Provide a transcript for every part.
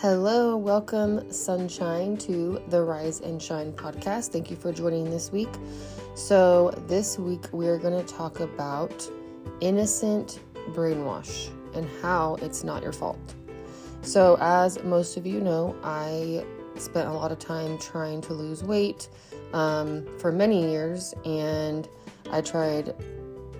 Hello, welcome, sunshine, to the Rise and Shine podcast. Thank you for joining this week. So, this week we're going to talk about innocent brainwash and how it's not your fault. So, as most of you know, I spent a lot of time trying to lose weight um, for many years, and I tried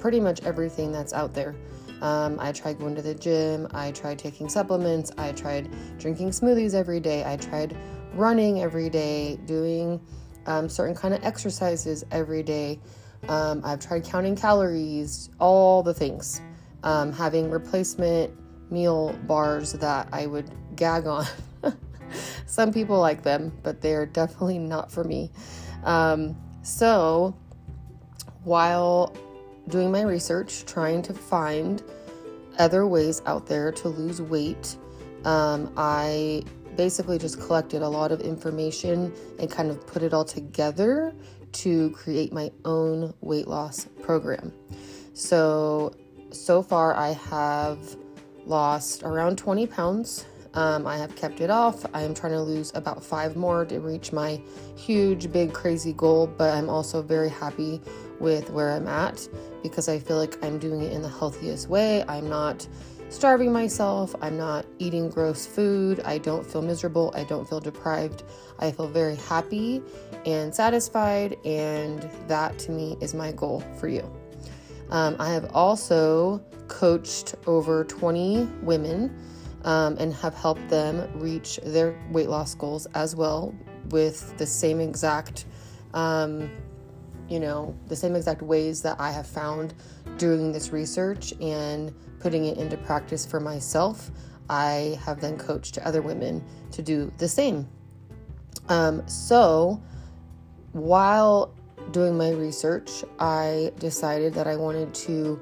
pretty much everything that's out there. Um, I tried going to the gym. I tried taking supplements. I tried drinking smoothies every day. I tried running every day, doing um, certain kind of exercises every day. Um, I've tried counting calories, all the things. Um, having replacement meal bars that I would gag on. Some people like them, but they're definitely not for me. Um, so, while doing my research, trying to find other ways out there to lose weight. Um, I basically just collected a lot of information and kind of put it all together to create my own weight loss program. So, so far, I have lost around 20 pounds. Um, I have kept it off. I am trying to lose about five more to reach my huge, big, crazy goal, but I'm also very happy with where I'm at because I feel like I'm doing it in the healthiest way. I'm not starving myself. I'm not eating gross food. I don't feel miserable. I don't feel deprived. I feel very happy and satisfied, and that to me is my goal for you. Um, I have also coached over 20 women um, and have helped them reach their weight loss goals as well with the same exact um, you know, the same exact ways that I have found doing this research and putting it into practice for myself. I have then coached other women to do the same. Um, so, while doing my research, I decided that I wanted to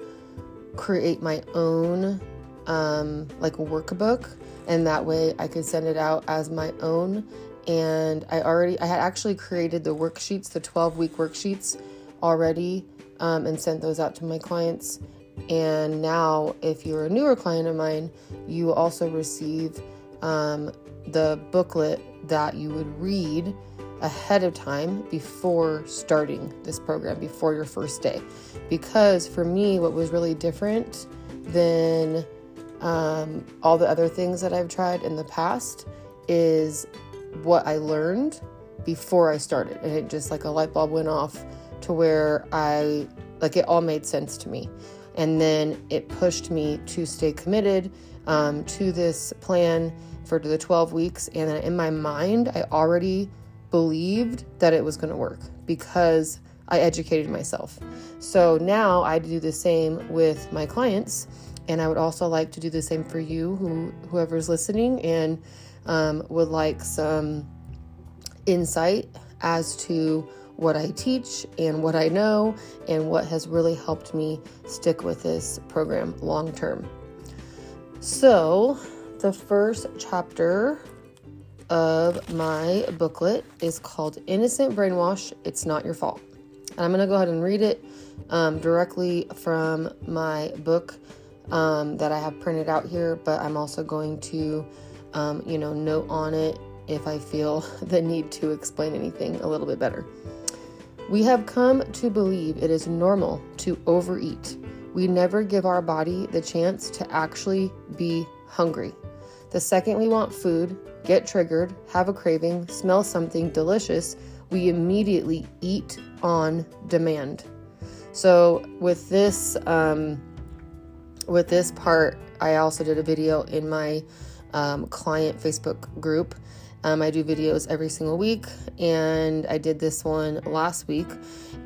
create my own um, like workbook, and that way I could send it out as my own and I already I had actually created the worksheets, the 12 week worksheets already, um, and sent those out to my clients. And now, if you're a newer client of mine, you also receive um, the booklet that you would read ahead of time before starting this program, before your first day. Because for me, what was really different than um, all the other things that I've tried in the past is what I learned before I started. And it just like a light bulb went off to where I, like, it all made sense to me. And then it pushed me to stay committed um, to this plan for the 12 weeks. And then in my mind, I already believed that it was going to work because I educated myself. So now I do the same with my clients. And I would also like to do the same for you, who whoever's listening, and um, would like some insight as to what I teach and what I know and what has really helped me stick with this program long term. So, the first chapter of my booklet is called Innocent Brainwash It's Not Your Fault. And I'm going to go ahead and read it um, directly from my book um, that I have printed out here, but I'm also going to um, you know, note on it if I feel the need to explain anything a little bit better. We have come to believe it is normal to overeat. We never give our body the chance to actually be hungry. The second we want food, get triggered, have a craving, smell something delicious, we immediately eat on demand. So with this, um, with this part, I also did a video in my um, client Facebook group. Um, I do videos every single week, and I did this one last week.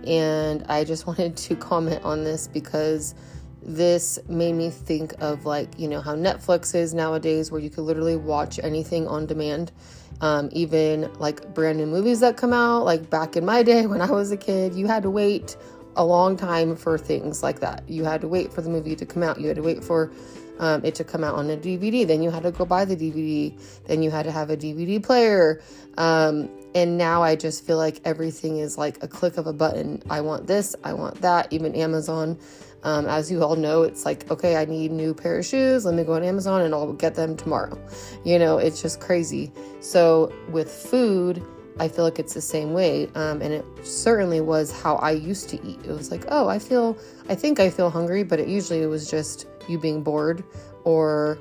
And I just wanted to comment on this because this made me think of like, you know, how Netflix is nowadays, where you could literally watch anything on demand. Um, even like brand new movies that come out, like back in my day when I was a kid, you had to wait a long time for things like that. You had to wait for the movie to come out, you had to wait for um, it to come out on a DVD. Then you had to go buy the DVD. Then you had to have a DVD player. Um, and now I just feel like everything is like a click of a button. I want this, I want that. Even Amazon Um, as you all know, it's like, okay, I need new pair of shoes. Let me go on Amazon and I'll get them tomorrow. You know, it's just crazy. So with food, I feel like it's the same way. Um, and it certainly was how I used to eat. It was like, oh, I feel, I think I feel hungry, but it usually was just you being bored or,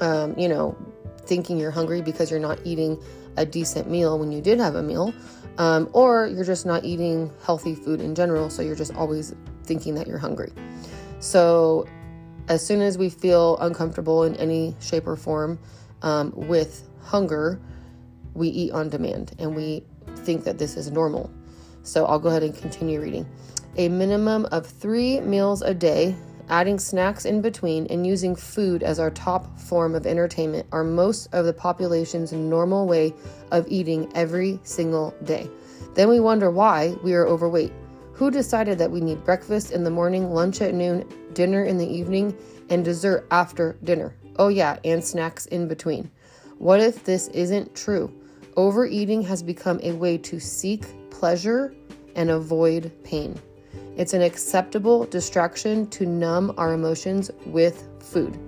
um, you know, thinking you're hungry because you're not eating a decent meal when you did have a meal. Um, or you're just not eating healthy food in general. So you're just always thinking that you're hungry. So as soon as we feel uncomfortable in any shape or form um, with hunger, we eat on demand and we think that this is normal. So I'll go ahead and continue reading. A minimum of three meals a day, adding snacks in between, and using food as our top form of entertainment are most of the population's normal way of eating every single day. Then we wonder why we are overweight. Who decided that we need breakfast in the morning, lunch at noon, dinner in the evening, and dessert after dinner? Oh, yeah, and snacks in between. What if this isn't true? Overeating has become a way to seek pleasure and avoid pain. It's an acceptable distraction to numb our emotions with food.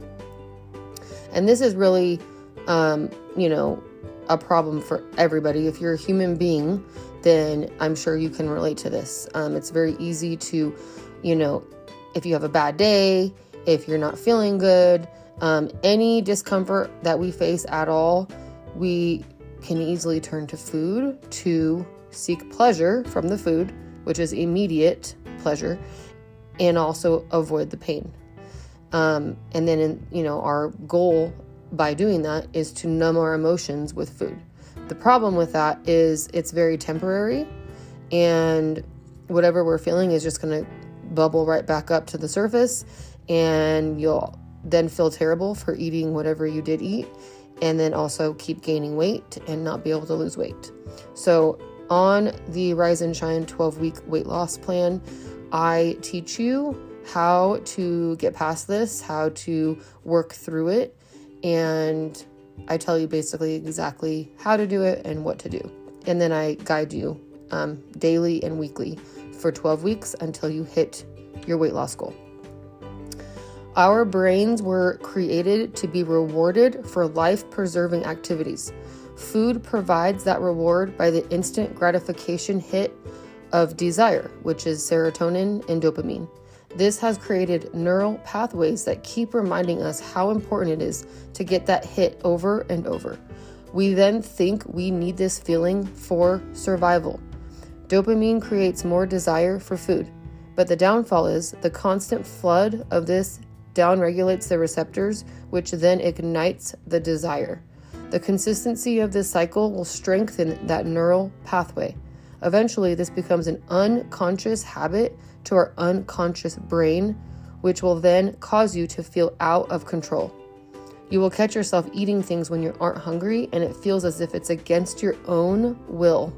And this is really, um, you know, a problem for everybody. If you're a human being, then I'm sure you can relate to this. Um, it's very easy to, you know, if you have a bad day, if you're not feeling good, um, any discomfort that we face at all, we can easily turn to food to seek pleasure from the food, which is immediate pleasure, and also avoid the pain. Um, and then, in, you know, our goal by doing that is to numb our emotions with food. The problem with that is it's very temporary, and whatever we're feeling is just going to bubble right back up to the surface, and you'll then feel terrible for eating whatever you did eat and then also keep gaining weight and not be able to lose weight. So, on the Rise and Shine 12 week weight loss plan, I teach you how to get past this, how to work through it, and I tell you basically exactly how to do it and what to do. And then I guide you um, daily and weekly for 12 weeks until you hit your weight loss goal. Our brains were created to be rewarded for life preserving activities. Food provides that reward by the instant gratification hit of desire, which is serotonin and dopamine. This has created neural pathways that keep reminding us how important it is to get that hit over and over. We then think we need this feeling for survival. Dopamine creates more desire for food, but the downfall is the constant flood of this downregulates the receptors, which then ignites the desire. The consistency of this cycle will strengthen that neural pathway. Eventually, this becomes an unconscious habit to our unconscious brain, which will then cause you to feel out of control. You will catch yourself eating things when you aren't hungry, and it feels as if it's against your own will.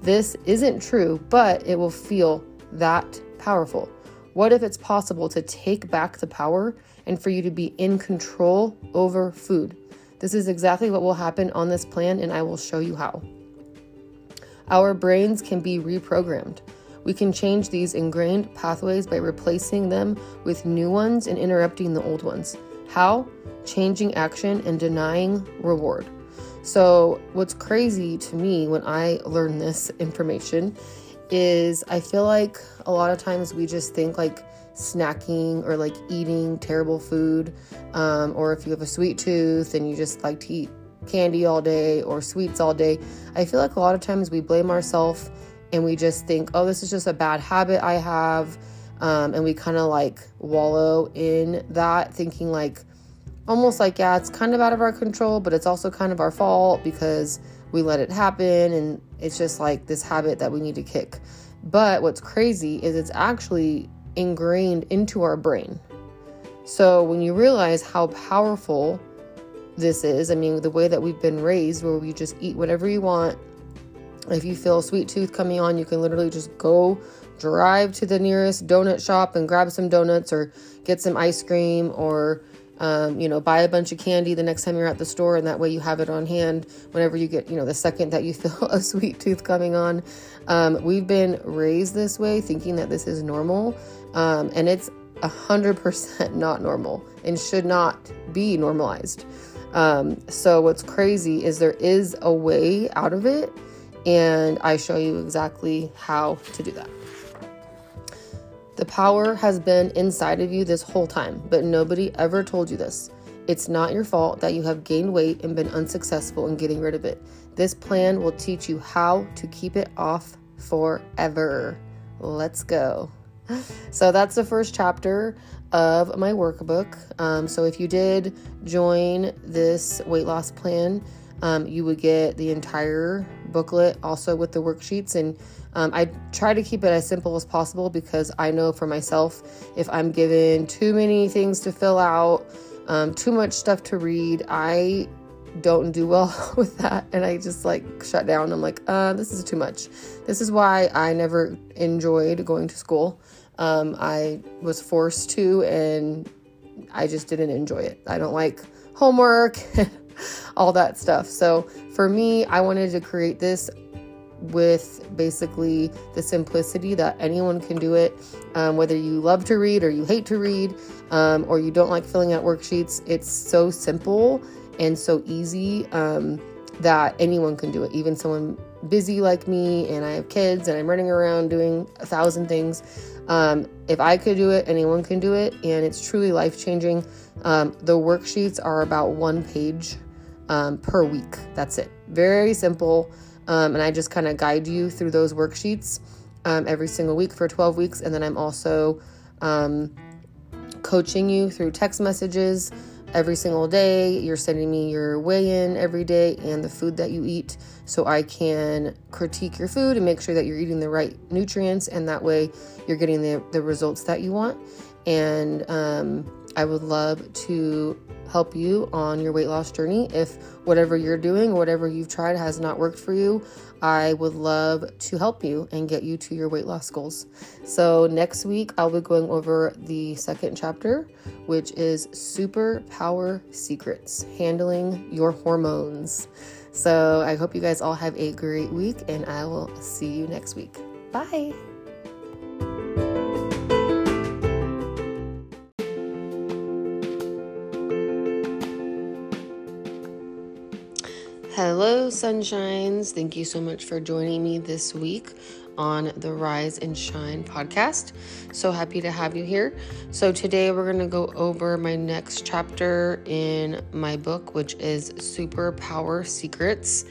This isn't true, but it will feel that powerful. What if it's possible to take back the power and for you to be in control over food? This is exactly what will happen on this plan, and I will show you how. Our brains can be reprogrammed. We can change these ingrained pathways by replacing them with new ones and interrupting the old ones. How? Changing action and denying reward. So, what's crazy to me when I learn this information is I feel like a lot of times we just think like snacking or like eating terrible food, um, or if you have a sweet tooth and you just like to eat candy all day or sweets all day. I feel like a lot of times we blame ourselves and we just think, oh, this is just a bad habit I have. Um, and we kind of like wallow in that, thinking like almost like, yeah, it's kind of out of our control, but it's also kind of our fault because we let it happen and it's just like this habit that we need to kick. But what's crazy is it's actually ingrained into our brain. So when you realize how powerful this is, I mean, the way that we've been raised, where we just eat whatever you want. If you feel a sweet tooth coming on, you can literally just go drive to the nearest donut shop and grab some donuts or get some ice cream or Um, you know, buy a bunch of candy the next time you're at the store, and that way you have it on hand whenever you get, you know, the second that you feel a sweet tooth coming on. Um, we've been raised this way, thinking that this is normal, um, and it's 100% not normal and should not be normalized. Um, so, what's crazy is there is a way out of it, and I show you exactly how to do that. The power has been inside of you this whole time, but nobody ever told you this. It's not your fault that you have gained weight and been unsuccessful in getting rid of it. This plan will teach you how to keep it off forever. Let's go. So that's the first chapter of my workbook. Um, so if you did join this weight loss plan, um, you would get the entire booklet also with the worksheets and um, I try to keep it as simple as possible because I know for myself if I'm given too many things to fill out, um, too much stuff to read, I don't do well with that and I just like shut down. I'm like, uh, this is too much. This is why I never enjoyed going to school. Um, I was forced to and I just didn't enjoy it. I don't like homework, all that stuff. So for me, I wanted to create this with basically the simplicity that anyone can do it. Um, whether you love to read or you hate to read um, or you don't like filling out worksheets, it's so simple and so easy um, that anyone can do it. Even someone busy like me and I have kids and I'm running around doing a thousand things. Um, if I could do it, anyone can do it, and it's truly life changing. Um, the worksheets are about one page um, per week. That's it. Very simple. Um, and I just kind of guide you through those worksheets um, every single week for 12 weeks. And then I'm also um, coaching you through text messages every single day. You're sending me your weigh in every day and the food that you eat so I can critique your food and make sure that you're eating the right nutrients. And that way you're getting the, the results that you want. And um, I would love to help you on your weight loss journey. If whatever you're doing, or whatever you've tried has not worked for you, I would love to help you and get you to your weight loss goals. So, next week, I'll be going over the second chapter, which is Superpower Secrets Handling Your Hormones. So, I hope you guys all have a great week, and I will see you next week. Bye. Sunshines. Thank you so much for joining me this week on the Rise and Shine podcast. So happy to have you here. So, today we're going to go over my next chapter in my book, which is Superpower Secrets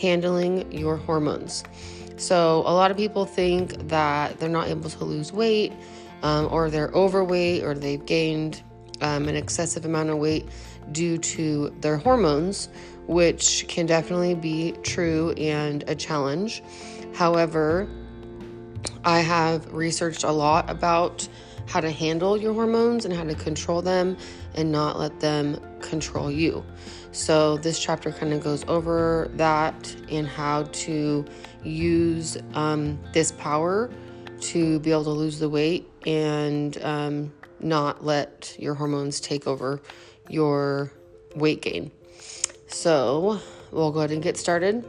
Handling Your Hormones. So, a lot of people think that they're not able to lose weight, um, or they're overweight, or they've gained um, an excessive amount of weight due to their hormones which can definitely be true and a challenge. However, I have researched a lot about how to handle your hormones and how to control them and not let them control you. So, this chapter kind of goes over that and how to use um, this power to be able to lose the weight and um, not let your hormones take over your weight gain. So, we'll go ahead and get started.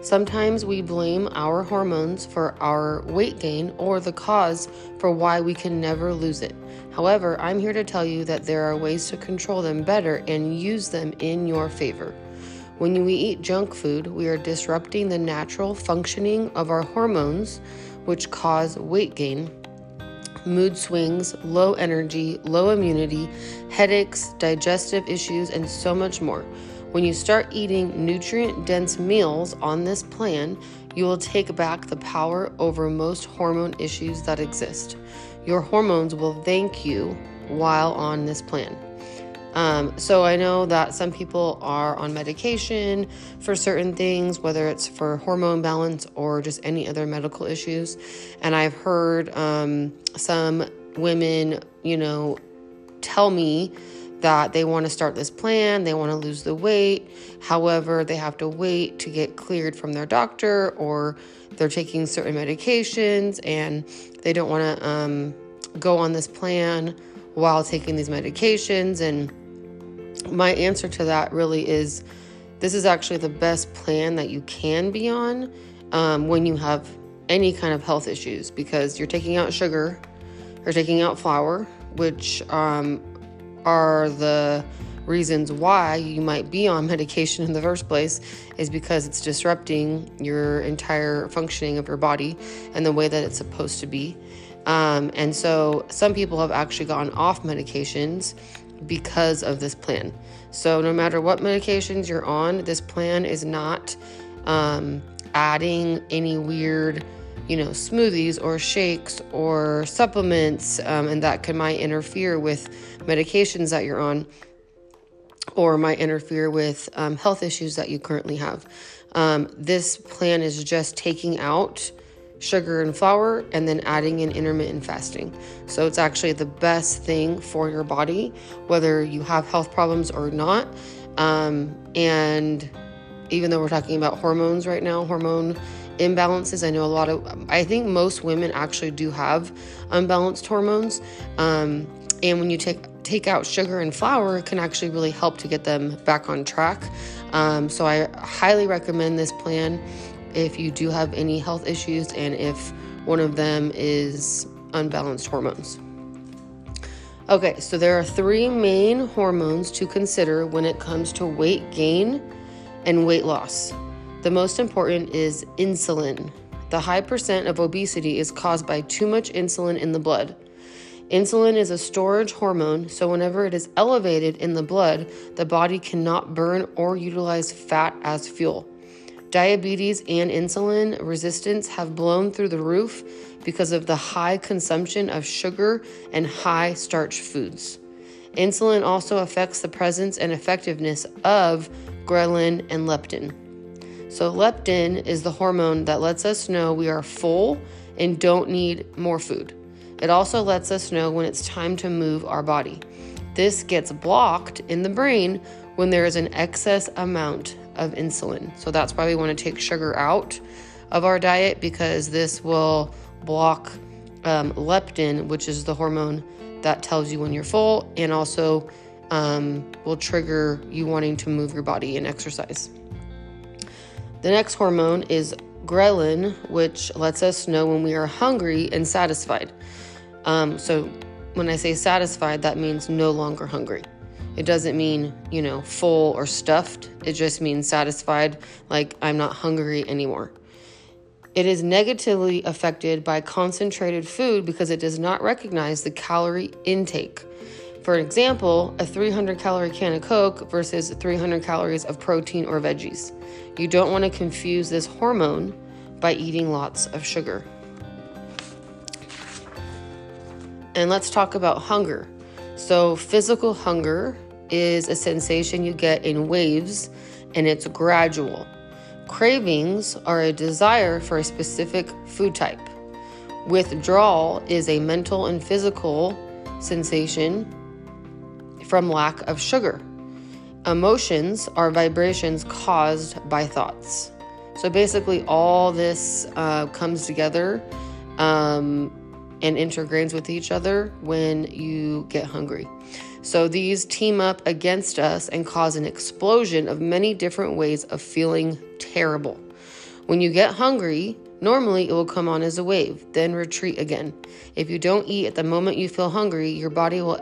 Sometimes we blame our hormones for our weight gain or the cause for why we can never lose it. However, I'm here to tell you that there are ways to control them better and use them in your favor. When we eat junk food, we are disrupting the natural functioning of our hormones, which cause weight gain, mood swings, low energy, low immunity, headaches, digestive issues, and so much more. When you start eating nutrient dense meals on this plan, you will take back the power over most hormone issues that exist. Your hormones will thank you while on this plan. Um, so I know that some people are on medication for certain things, whether it's for hormone balance or just any other medical issues. And I've heard um, some women, you know, tell me that they want to start this plan, they want to lose the weight. However, they have to wait to get cleared from their doctor or they're taking certain medications and they don't want to um, go on this plan while taking these medications. And my answer to that really is this is actually the best plan that you can be on um, when you have any kind of health issues because you're taking out sugar, you're taking out flour, which um, are the reasons why you might be on medication in the first place is because it's disrupting your entire functioning of your body and the way that it's supposed to be. Um, and so some people have actually gone off medications because of this plan. So, no matter what medications you're on, this plan is not um, adding any weird, you know, smoothies or shakes or supplements, um, and that can might interfere with medications that you're on or might interfere with um, health issues that you currently have. Um, this plan is just taking out sugar and flour and then adding in intermittent fasting. So it's actually the best thing for your body, whether you have health problems or not. Um, and even though we're talking about hormones right now, hormone imbalances, I know a lot of, I think most women actually do have unbalanced hormones. Um, and when you take take out sugar and flour, it can actually really help to get them back on track. Um, so I highly recommend this plan if you do have any health issues and if one of them is unbalanced hormones. Okay, so there are three main hormones to consider when it comes to weight gain and weight loss. The most important is insulin. The high percent of obesity is caused by too much insulin in the blood. Insulin is a storage hormone, so whenever it is elevated in the blood, the body cannot burn or utilize fat as fuel. Diabetes and insulin resistance have blown through the roof because of the high consumption of sugar and high starch foods. Insulin also affects the presence and effectiveness of ghrelin and leptin. So, leptin is the hormone that lets us know we are full and don't need more food. It also lets us know when it's time to move our body. This gets blocked in the brain when there is an excess amount of insulin. So that's why we want to take sugar out of our diet because this will block um, leptin, which is the hormone that tells you when you're full, and also um, will trigger you wanting to move your body and exercise. The next hormone is ghrelin, which lets us know when we are hungry and satisfied. Um, so when I say satisfied, that means no longer hungry. It doesn't mean, you know, full or stuffed. It just means satisfied, like I'm not hungry anymore. It is negatively affected by concentrated food because it does not recognize the calorie intake. For example, a 300 calorie can of Coke versus 300 calories of protein or veggies. You don't want to confuse this hormone by eating lots of sugar. And let's talk about hunger. So, physical hunger is a sensation you get in waves and it's gradual. Cravings are a desire for a specific food type. Withdrawal is a mental and physical sensation from lack of sugar. Emotions are vibrations caused by thoughts. So basically, all this uh, comes together um, and intergrains with each other when you get hungry. So these team up against us and cause an explosion of many different ways of feeling terrible. When you get hungry, normally it will come on as a wave, then retreat again. If you don't eat at the moment you feel hungry, your body will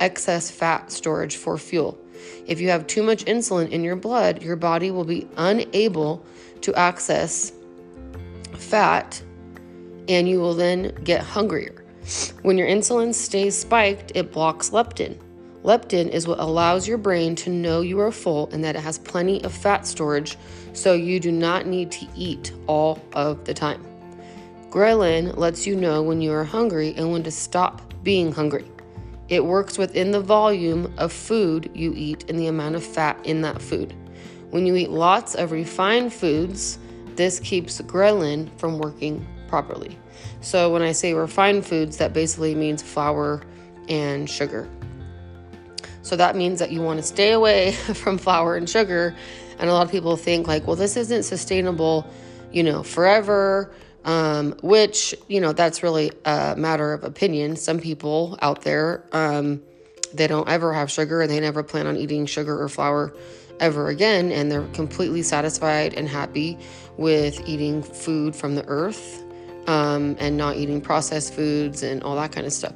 excess fat storage for fuel. If you have too much insulin in your blood, your body will be unable to access fat and you will then get hungrier. When your insulin stays spiked, it blocks leptin. Leptin is what allows your brain to know you are full and that it has plenty of fat storage, so you do not need to eat all of the time. Ghrelin lets you know when you are hungry and when to stop being hungry. It works within the volume of food you eat and the amount of fat in that food. When you eat lots of refined foods, this keeps ghrelin from working properly. So when I say refined foods, that basically means flour and sugar. So that means that you want to stay away from flour and sugar. And a lot of people think, like, well, this isn't sustainable, you know, forever. Um, which, you know, that's really a matter of opinion. Some people out there, um, they don't ever have sugar and they never plan on eating sugar or flour ever again. And they're completely satisfied and happy with eating food from the earth um, and not eating processed foods and all that kind of stuff.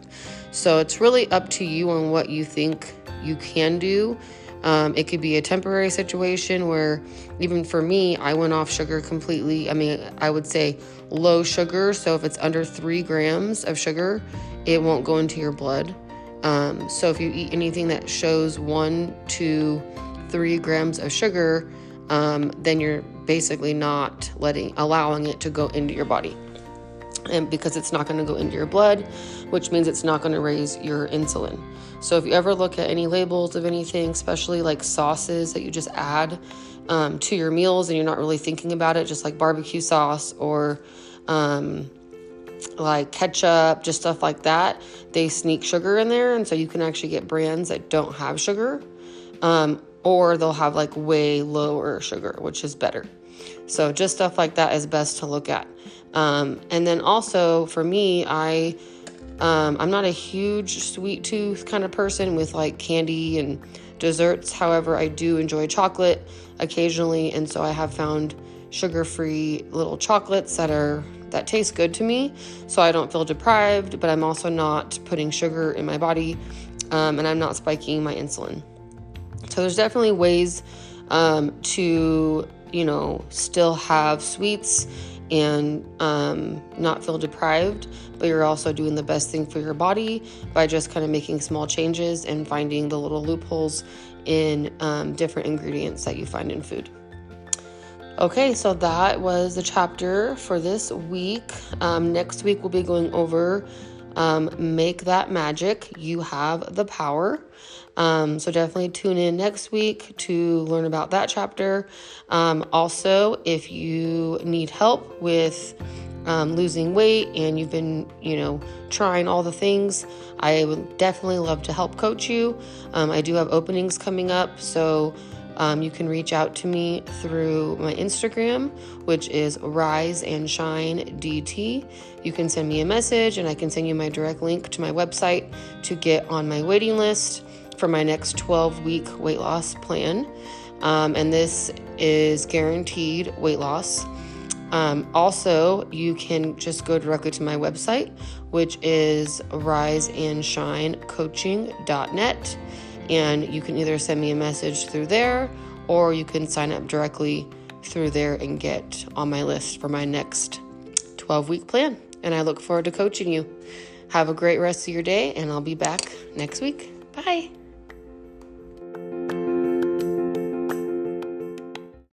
So it's really up to you on what you think you can do. Um, it could be a temporary situation where, even for me, I went off sugar completely. I mean, I would say low sugar. So if it's under three grams of sugar, it won't go into your blood. Um, so if you eat anything that shows one to three grams of sugar, um, then you're basically not letting allowing it to go into your body and because it's not going to go into your blood which means it's not going to raise your insulin so if you ever look at any labels of anything especially like sauces that you just add um, to your meals and you're not really thinking about it just like barbecue sauce or um, like ketchup, just stuff like that, they sneak sugar in there. And so you can actually get brands that don't have sugar, um, or they'll have like way lower sugar, which is better. So just stuff like that is best to look at. Um, and then also for me, I um, I'm not a huge sweet tooth kind of person with like candy and desserts. However, I do enjoy chocolate occasionally, and so I have found sugar-free little chocolates that are that taste good to me so I don't feel deprived, but I'm also not putting sugar in my body um, and I'm not spiking my insulin. So there's definitely ways um, to, you know, still have sweets and um, not feel deprived, but you're also doing the best thing for your body by just kind of making small changes and finding the little loopholes in um, different ingredients that you find in food. Okay, so that was the chapter for this week. Um, next week, we'll be going over um, Make That Magic. You have the power. Um, so definitely tune in next week to learn about that chapter. Um, also, if you need help with um, losing weight and you've been, you know, trying all the things, I would definitely love to help coach you. Um, I do have openings coming up, so um, you can reach out to me through my Instagram, which is Rise and Shine DT. You can send me a message and I can send you my direct link to my website to get on my waiting list for my next 12 week weight loss plan. Um, and this is guaranteed weight loss. Um, also, you can just go directly to my website, which is riseandshinecoaching.net and you can either send me a message through there or you can sign up directly through there and get on my list for my next 12 week plan. And I look forward to coaching you. Have a great rest of your day, and I'll be back next week. Bye.